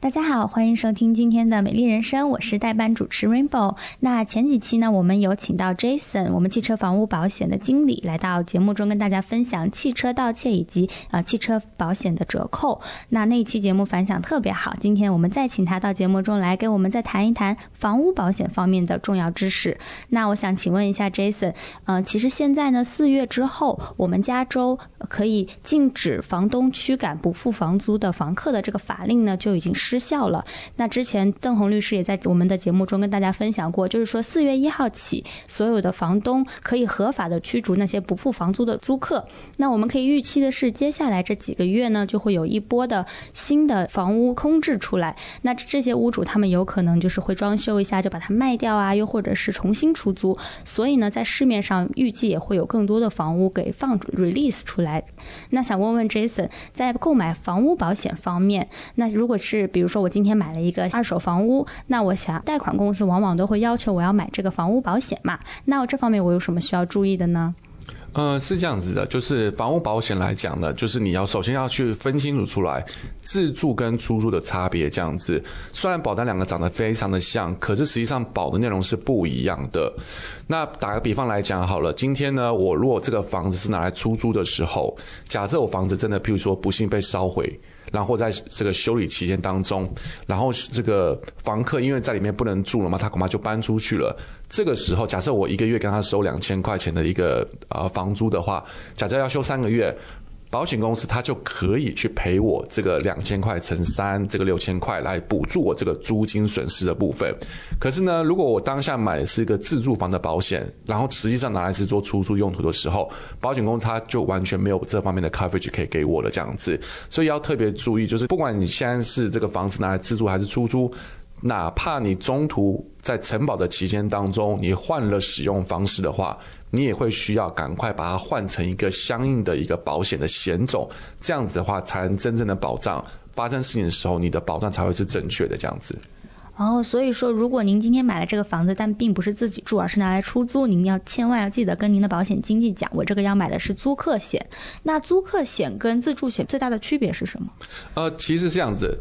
大家好，欢迎收听今天的美丽人生，我是代班主持 Rainbow。那前几期呢，我们有请到 Jason，我们汽车房屋保险的经理，来到节目中跟大家分享汽车盗窃以及呃汽车保险的折扣。那那一期节目反响特别好，今天我们再请他到节目中来，给我们再谈一谈房屋保险方面的重要知识。那我想请问一下 Jason，呃，其实现在呢，四月之后，我们加州可以禁止房东驱赶不付房租的房客的这个法令呢，就已经失效了。那之前邓红律师也在我们的节目中跟大家分享过，就是说四月一号起，所有的房东可以合法的驱逐那些不付房租的租客。那我们可以预期的是，接下来这几个月呢，就会有一波的新的房屋空置出来。那这些屋主他们有可能就是会装修一下就把它卖掉啊，又或者是重新出租。所以呢，在市面上预计也会有更多的房屋给放 release 出来。那想问问 Jason，在购买房屋保险方面，那如果是比比如说我今天买了一个二手房屋，那我想贷款公司往往都会要求我要买这个房屋保险嘛？那我这方面我有什么需要注意的呢？呃，是这样子的，就是房屋保险来讲呢，就是你要首先要去分清楚出来自住跟出租的差别。这样子，虽然保单两个长得非常的像，可是实际上保的内容是不一样的。那打个比方来讲好了，今天呢，我如果这个房子是拿来出租的时候，假设我房子真的譬如说不幸被烧毁。然后在这个修理期间当中，然后这个房客因为在里面不能住了嘛，他恐怕就搬出去了。这个时候，假设我一个月跟他收两千块钱的一个呃房租的话，假设要修三个月。保险公司他就可以去赔我这个两千块乘三，这个六千块来补助我这个租金损失的部分。可是呢，如果我当下买的是一个自住房的保险，然后实际上拿来是做出租用途的时候，保险公司他就完全没有这方面的 coverage 可以给我了这样子。所以要特别注意，就是不管你现在是这个房子拿来自住还是出租，哪怕你中途在承保的期间当中你换了使用方式的话。你也会需要赶快把它换成一个相应的一个保险的险种，这样子的话才能真正的保障发生事情的时候，你的保障才会是正确的这样子。哦，所以说，如果您今天买了这个房子，但并不是自己住，而是拿来出租，您要千万要记得跟您的保险经纪讲，我这个要买的是租客险。那租客险跟自住险最大的区别是什么？呃，其实是这样子。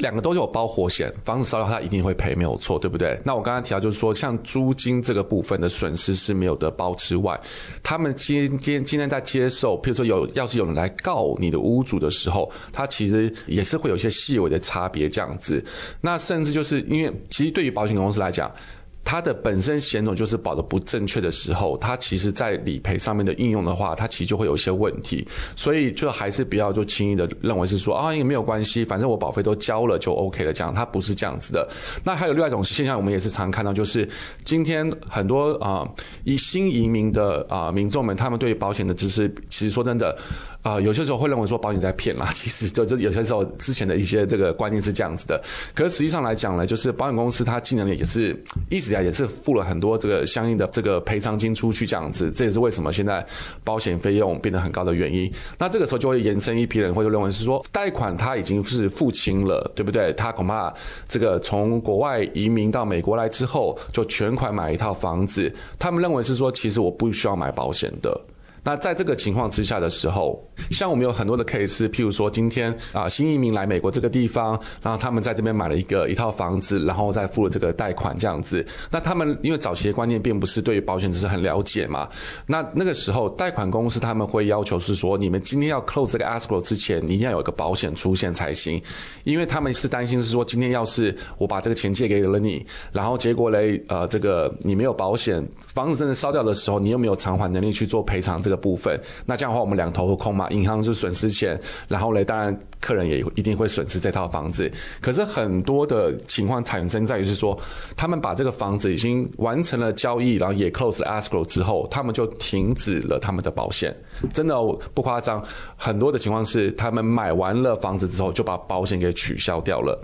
两个都有包火险，房子烧掉它一定会赔，没有错，对不对？那我刚刚提到就是说，像租金这个部分的损失是没有得包之外，他们今天今天在接受，譬如说有要是有人来告你的屋主的时候，他其实也是会有一些细微的差别这样子。那甚至就是因为，其实对于保险公司来讲。它的本身险种就是保的不正确的时候，它其实在理赔上面的应用的话，它其实就会有一些问题。所以就还是不要就轻易的认为是说啊，因为没有关系，反正我保费都交了就 OK 了，这样它不是这样子的。那还有另外一种现象，我们也是常看到，就是今天很多啊，以新移民的啊民众们，他们对保险的知识，其实说真的。啊、有些时候会认为说保险在骗啦，其实就就有些时候之前的一些这个观念是这样子的。可是实际上来讲呢，就是保险公司它今年也是一直以来也是付了很多这个相应的这个赔偿金出去这样子，这也是为什么现在保险费用变得很高的原因。那这个时候就会延伸一批人会认为是说，贷款他已经是付清了，对不对？他恐怕这个从国外移民到美国来之后，就全款买一套房子，他们认为是说，其实我不需要买保险的。那在这个情况之下的时候，像我们有很多的 case，譬如说今天啊新移民来美国这个地方，然后他们在这边买了一个一套房子，然后再付了这个贷款这样子。那他们因为早期的观念并不是对于保险只是很了解嘛，那那个时候贷款公司他们会要求是说，你们今天要 close 这个 escrow 之前，你一定要有个保险出现才行，因为他们是担心是说，今天要是我把这个钱借给了你，然后结果嘞呃这个你没有保险，房子真的烧掉的时候，你又没有偿还能力去做赔偿这。的部分，那这样的话，我们两头都空嘛，银行是损失钱，然后呢，当然客人也一定会损失这套房子。可是很多的情况产生在于是说，他们把这个房子已经完成了交易，然后也 close escrow 之后，他们就停止了他们的保险。真的不夸张，很多的情况是他们买完了房子之后就把保险给取消掉了。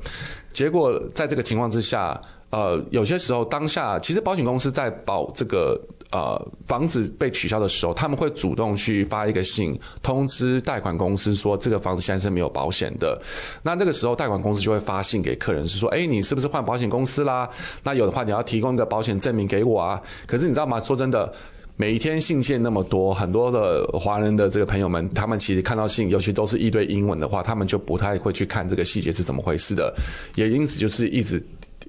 结果在这个情况之下，呃，有些时候当下其实保险公司在保这个。呃，房子被取消的时候，他们会主动去发一个信通知贷款公司说，这个房子现在是没有保险的。那这个时候，贷款公司就会发信给客人，是说，哎，你是不是换保险公司啦？那有的话，你要提供一个保险证明给我啊。可是你知道吗？说真的。每一天信件那么多，很多的华人的这个朋友们，他们其实看到信，尤其都是一堆英文的话，他们就不太会去看这个细节是怎么回事的，也因此就是一直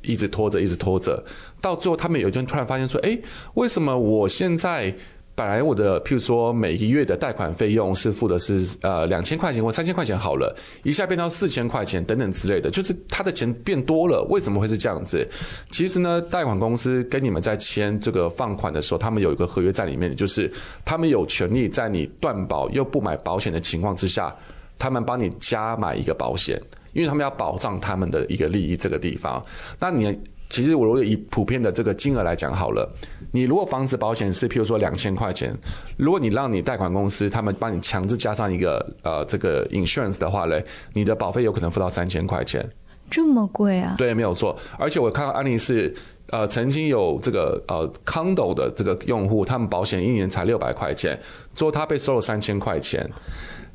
一直拖着，一直拖着，到最后他们有一天突然发现说，哎，为什么我现在？本来我的，譬如说每个月的贷款费用是付的是呃两千块钱或三千块钱好了，一下变到四千块钱等等之类的，就是他的钱变多了，为什么会是这样子？其实呢，贷款公司跟你们在签这个放款的时候，他们有一个合约在里面，就是他们有权利在你断保又不买保险的情况之下，他们帮你加买一个保险，因为他们要保障他们的一个利益这个地方。那你。其实我如果以普遍的这个金额来讲好了，你如果房子保险是譬如说两千块钱，如果你让你贷款公司他们帮你强制加上一个呃这个 insurance 的话嘞，你的保费有可能付到三千块钱，这么贵啊？对，没有错。而且我看到案例是，呃，曾经有这个呃 condo 的这个用户，他们保险一年才六百块钱，最后他被收了三千块钱。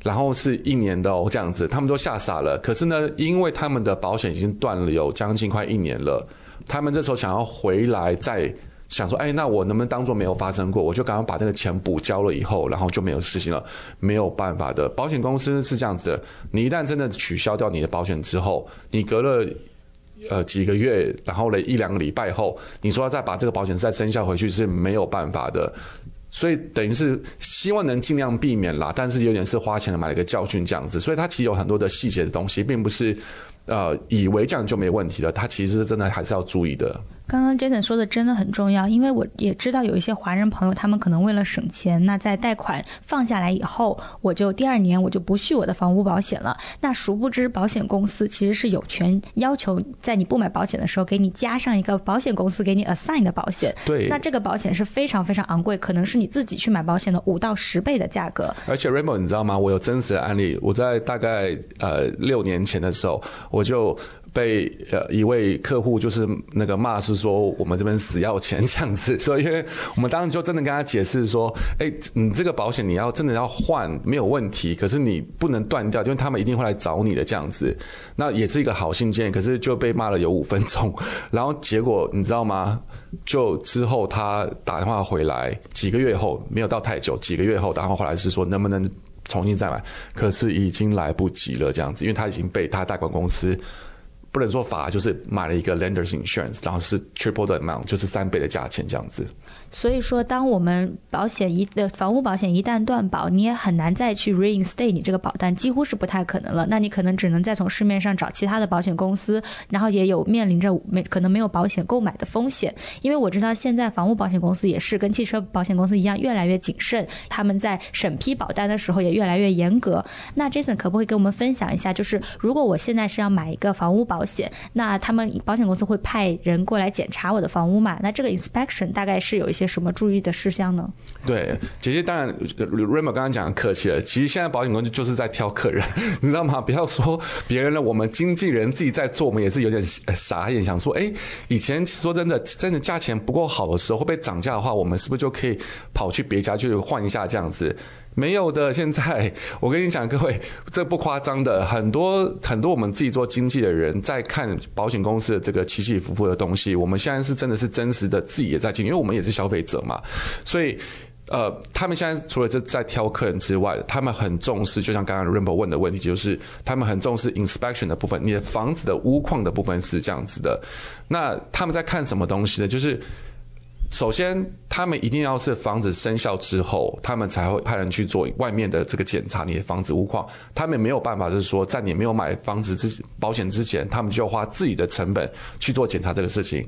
然后是一年的哦，这样子，他们都吓傻了。可是呢，因为他们的保险已经断了有将近快一年了，他们这时候想要回来，再想说，哎，那我能不能当做没有发生过？我就赶快把这个钱补交了，以后然后就没有事情了。没有办法的，保险公司是这样子的，你一旦真的取消掉你的保险之后，你隔了呃几个月，然后呢一两个礼拜后，你说要再把这个保险再生效回去是没有办法的。所以等于是希望能尽量避免啦，但是有点是花钱的买了一个教训这样子，所以它其实有很多的细节的东西，并不是呃以为这样就没问题了，它其实真的还是要注意的。刚刚 Jason 说的真的很重要，因为我也知道有一些华人朋友，他们可能为了省钱，那在贷款放下来以后，我就第二年我就不续我的房屋保险了。那殊不知，保险公司其实是有权要求在你不买保险的时候，给你加上一个保险公司给你 assign 的保险。对，那这个保险是非常非常昂贵，可能是你自己去买保险的五到十倍的价格。而且 Rainbow，你知道吗？我有真实的案例，我在大概呃六年前的时候，我就。被呃一位客户就是那个骂是说我们这边死要钱这样子，所以因为我们当时就真的跟他解释说，哎，你这个保险你要真的要换没有问题，可是你不能断掉，因为他们一定会来找你的这样子。那也是一个好心建议，可是就被骂了有五分钟，然后结果你知道吗？就之后他打电话回来，几个月后没有到太久，几个月后打电话回来是说能不能重新再买，可是已经来不及了这样子，因为他已经被他贷款公司。不能说罚，就是买了一个 lenders insurance，然后是 triple 的 amount，就是三倍的价钱这样子。所以说，当我们保险一的房屋保险一旦断保，你也很难再去 reinstate 你这个保单，几乎是不太可能了。那你可能只能再从市面上找其他的保险公司，然后也有面临着没可能没有保险购买的风险。因为我知道现在房屋保险公司也是跟汽车保险公司一样越来越谨慎，他们在审批保单的时候也越来越严格。那 Jason 可不可以跟我们分享一下，就是如果我现在是要买一个房屋保保险，那他们保险公司会派人过来检查我的房屋嘛？那这个 inspection 大概是有一些。什么注意的事项呢？对，姐姐当然，Rainbow 刚刚讲客气了。其实现在保险公司就是在挑客人，你知道吗？不要说别人了，我们经纪人自己在做，我们也是有点傻眼，想说，哎，以前说真的，真的价钱不够好的时候，会被涨价的话，我们是不是就可以跑去别家去换一下这样子？没有的，现在我跟你讲，各位，这不夸张的，很多很多我们自己做经纪的人在看保险公司的这个起起伏伏的东西。我们现在是真的是真实的，自己也在经，因为我们也是消费者嘛。所以，呃，他们现在除了这在挑客人之外，他们很重视，就像刚刚 Rainbow 问的问题，就是他们很重视 inspection 的部分，你的房子的屋况的部分是这样子的。那他们在看什么东西呢？就是。首先，他们一定要是房子生效之后，他们才会派人去做外面的这个检查，你的房子屋况。他们没有办法，就是说在你没有买房子之保险之前，他们就要花自己的成本去做检查这个事情。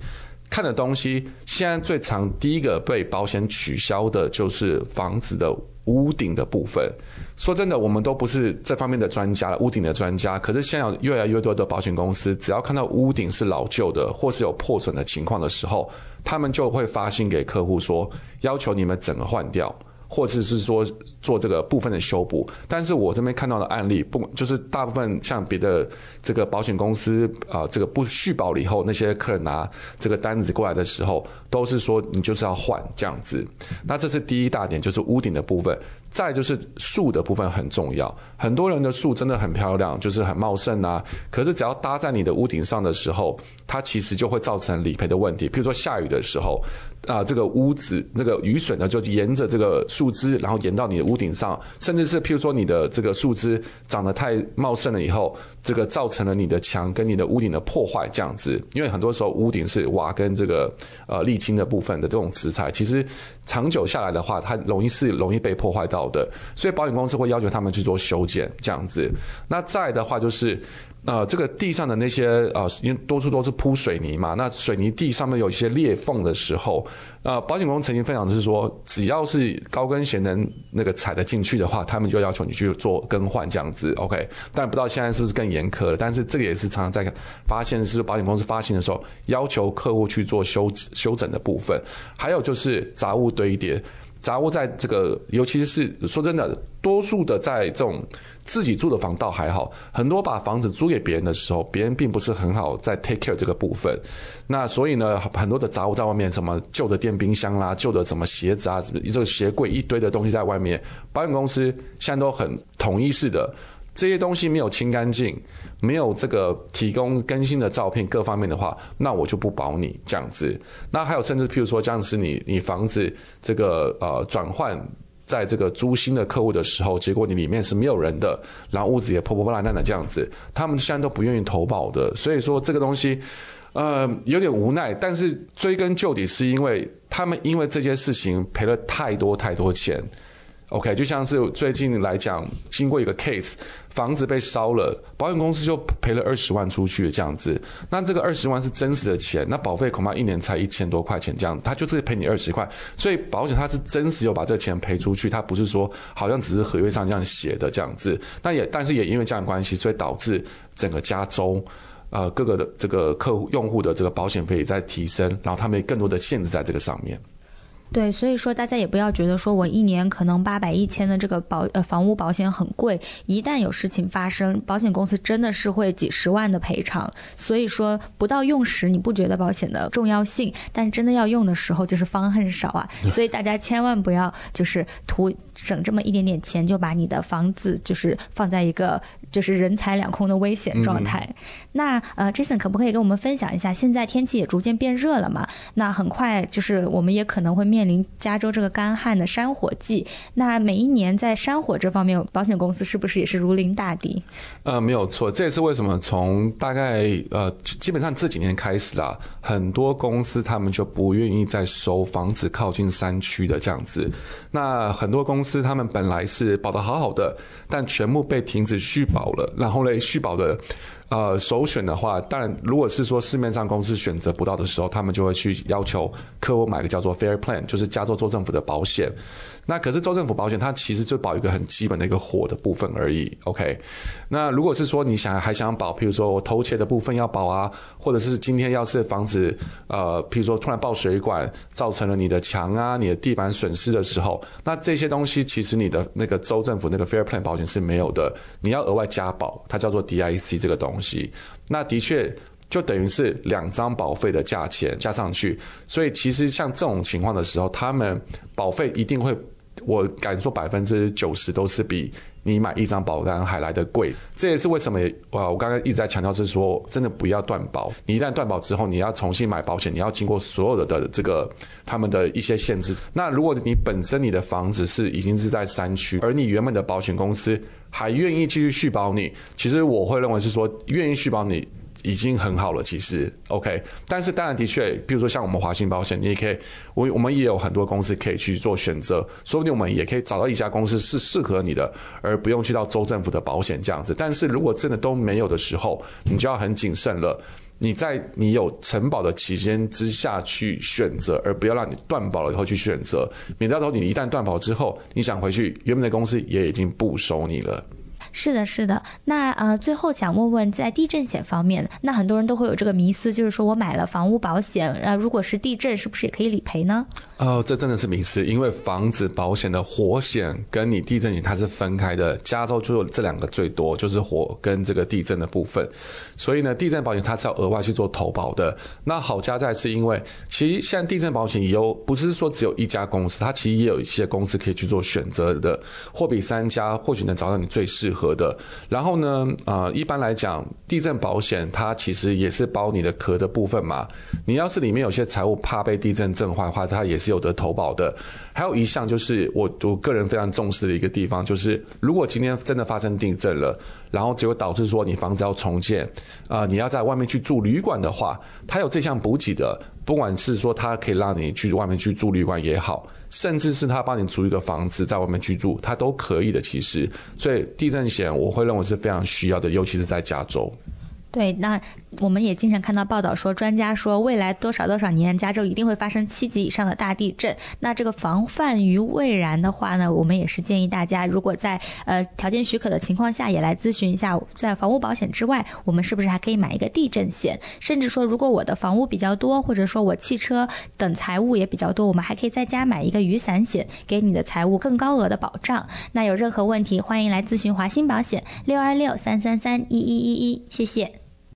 看的东西，现在最常第一个被保险取消的就是房子的屋顶的部分。说真的，我们都不是这方面的专家，屋顶的专家。可是现在有越来越多的保险公司，只要看到屋顶是老旧的，或是有破损的情况的时候，他们就会发信给客户说，要求你们整个换掉，或者是说做这个部分的修补。但是我这边看到的案例，不就是大部分像别的这个保险公司啊、这个不续保了以后，那些客人拿这个单子过来的时候，都是说你就是要换这样子。那这是第一大点，就是屋顶的部分。再就是树的部分很重要，很多人的树真的很漂亮，就是很茂盛啊。可是只要搭在你的屋顶上的时候，它其实就会造成理赔的问题。譬如说下雨的时候，啊，这个屋子这个雨水呢，就沿着这个树枝，然后沿到你的屋顶上，甚至是譬如说你的这个树枝长得太茂盛了以后，这个造成了你的墙跟你的屋顶的破坏，这样子。因为很多时候屋顶是瓦跟这个呃沥青的部分的这种石材，其实长久下来的话，它容易是容易被破坏到。的，所以保险公司会要求他们去做修剪，这样子。那再的话就是，呃，这个地上的那些呃，因为多数都是铺水泥嘛，那水泥地上面有一些裂缝的时候，呃，保险公司曾经分享的是说，只要是高跟鞋能那个踩得进去的话，他们就要求你去做更换这样子。OK，但不知道现在是不是更严苛了？但是这个也是常常在发现是保险公司发行的时候要求客户去做修修整的部分，还有就是杂物堆叠。杂物在这个，尤其是说真的，多数的在这种自己住的房倒还好，很多把房子租给别人的时候，别人并不是很好在 take care 这个部分。那所以呢，很多的杂物在外面，什么旧的电冰箱啦、旧的什么鞋子啊，这个鞋柜一堆的东西在外面，保险公司现在都很统一式的。这些东西没有清干净，没有这个提供更新的照片，各方面的话，那我就不保你这样子。那还有甚至譬如说，这样是你你房子这个呃转换在这个租新的客户的时候，结果你里面是没有人的，然后屋子也破破烂烂的这样子，他们现在都不愿意投保的。所以说这个东西呃有点无奈，但是追根究底是因为他们因为这些事情赔了太多太多钱。OK，就像是最近来讲，经过一个 case，房子被烧了，保险公司就赔了二十万出去这样子。那这个二十万是真实的钱，那保费恐怕一年才一千多块钱这样子，他就是赔你二十块。所以保险它是真实有把这钱赔出去，它不是说好像只是合约上这样写的这样子。那也但是也因为这样关系，所以导致整个加州呃各个的这个客户用户的这个保险费也在提升，然后他们更多的限制在这个上面。对，所以说大家也不要觉得说我一年可能八百一千的这个保呃房屋保险很贵，一旦有事情发生，保险公司真的是会几十万的赔偿。所以说不到用时你不觉得保险的重要性，但真的要用的时候就是方恨少啊。所以大家千万不要就是图省这么一点点钱就把你的房子就是放在一个就是人财两空的危险状态。嗯、那呃，Jason 可不可以跟我们分享一下，现在天气也逐渐变热了嘛？那很快就是我们也可能会面面临加州这个干旱的山火季，那每一年在山火这方面，保险公司是不是也是如临大敌？呃，没有错，这也是为什么从大概呃基本上这几年开始啦，很多公司他们就不愿意再收房子靠近山区的这样子。那很多公司他们本来是保得好好的，但全部被停止续保了，然后呢，续保的。呃，首选的话，当然，如果是说市面上公司选择不到的时候，他们就会去要求客户买个叫做 Fair Plan，就是加州州政府的保险。那可是州政府保险，它其实就保一个很基本的一个火的部分而已。OK，那如果是说你想还想保，譬如说我偷窃的部分要保啊，或者是今天要是房子呃，譬如说突然爆水管，造成了你的墙啊、你的地板损失的时候，那这些东西其实你的那个州政府那个 Fair Plan 保险是没有的，你要额外加保，它叫做 DIC 这个东东西。那的确就等于是两张保费的价钱加上去，所以其实像这种情况的时候，他们保费一定会。我敢说百分之九十都是比你买一张保单还来得贵，这也是为什么哇！我刚刚一直在强调是说，真的不要断保。你一旦断保之后，你要重新买保险，你要经过所有的的这个他们的一些限制。那如果你本身你的房子是已经是在山区，而你原本的保险公司还愿意继续续保你，其实我会认为是说愿意续保你。已经很好了，其实 OK，但是当然的确，比如说像我们华信保险，你也可以，我我们也有很多公司可以去做选择，说不定我们也可以找到一家公司是适合你的，而不用去到州政府的保险这样子。但是如果真的都没有的时候，你就要很谨慎了。你在你有承保的期间之下去选择，而不要让你断保了以后去选择，免得到时候你一旦断保之后，你想回去，原本的公司也已经不收你了。是的，是的。那呃，最后想问问，在地震险方面，那很多人都会有这个迷思，就是说我买了房屋保险，呃，如果是地震，是不是也可以理赔呢？哦，这真的是迷思，因为房子保险的火险跟你地震险它是分开的，加州就有这两个最多，就是火跟这个地震的部分。所以呢，地震保险它是要额外去做投保的。那好加在是因为，其实现在地震保险也有，不是说只有一家公司，它其实也有一些公司可以去做选择的，货比三家，或许能找到你最适合的。然后呢，啊、呃，一般来讲，地震保险它其实也是包你的壳的部分嘛。你要是里面有些财物怕被地震震坏的话，它也是有得投保的。还有一项就是我我个人非常重视的一个地方，就是如果今天真的发生地震了，然后结果导致说你房子要重建，啊、你要在外面去住旅馆的话，它有这项补给的，不管是说他可以让你去外面去住旅馆也好。甚至是他帮你租一个房子在外面居住，他都可以的。其实，所以地震险我会认为是非常需要的，尤其是在加州。对，那我们也经常看到报道说，专家说未来多少多少年，加州一定会发生七级以上的大地震。那这个防范于未然的话呢，我们也是建议大家，如果在呃条件许可的情况下，也来咨询一下，在房屋保险之外，我们是不是还可以买一个地震险？甚至说，如果我的房屋比较多，或者说我汽车等财物也比较多，我们还可以再加买一个雨伞险，给你的财物更高额的保障。那有任何问题，欢迎来咨询华兴保险六二六三三三一一一一，谢谢。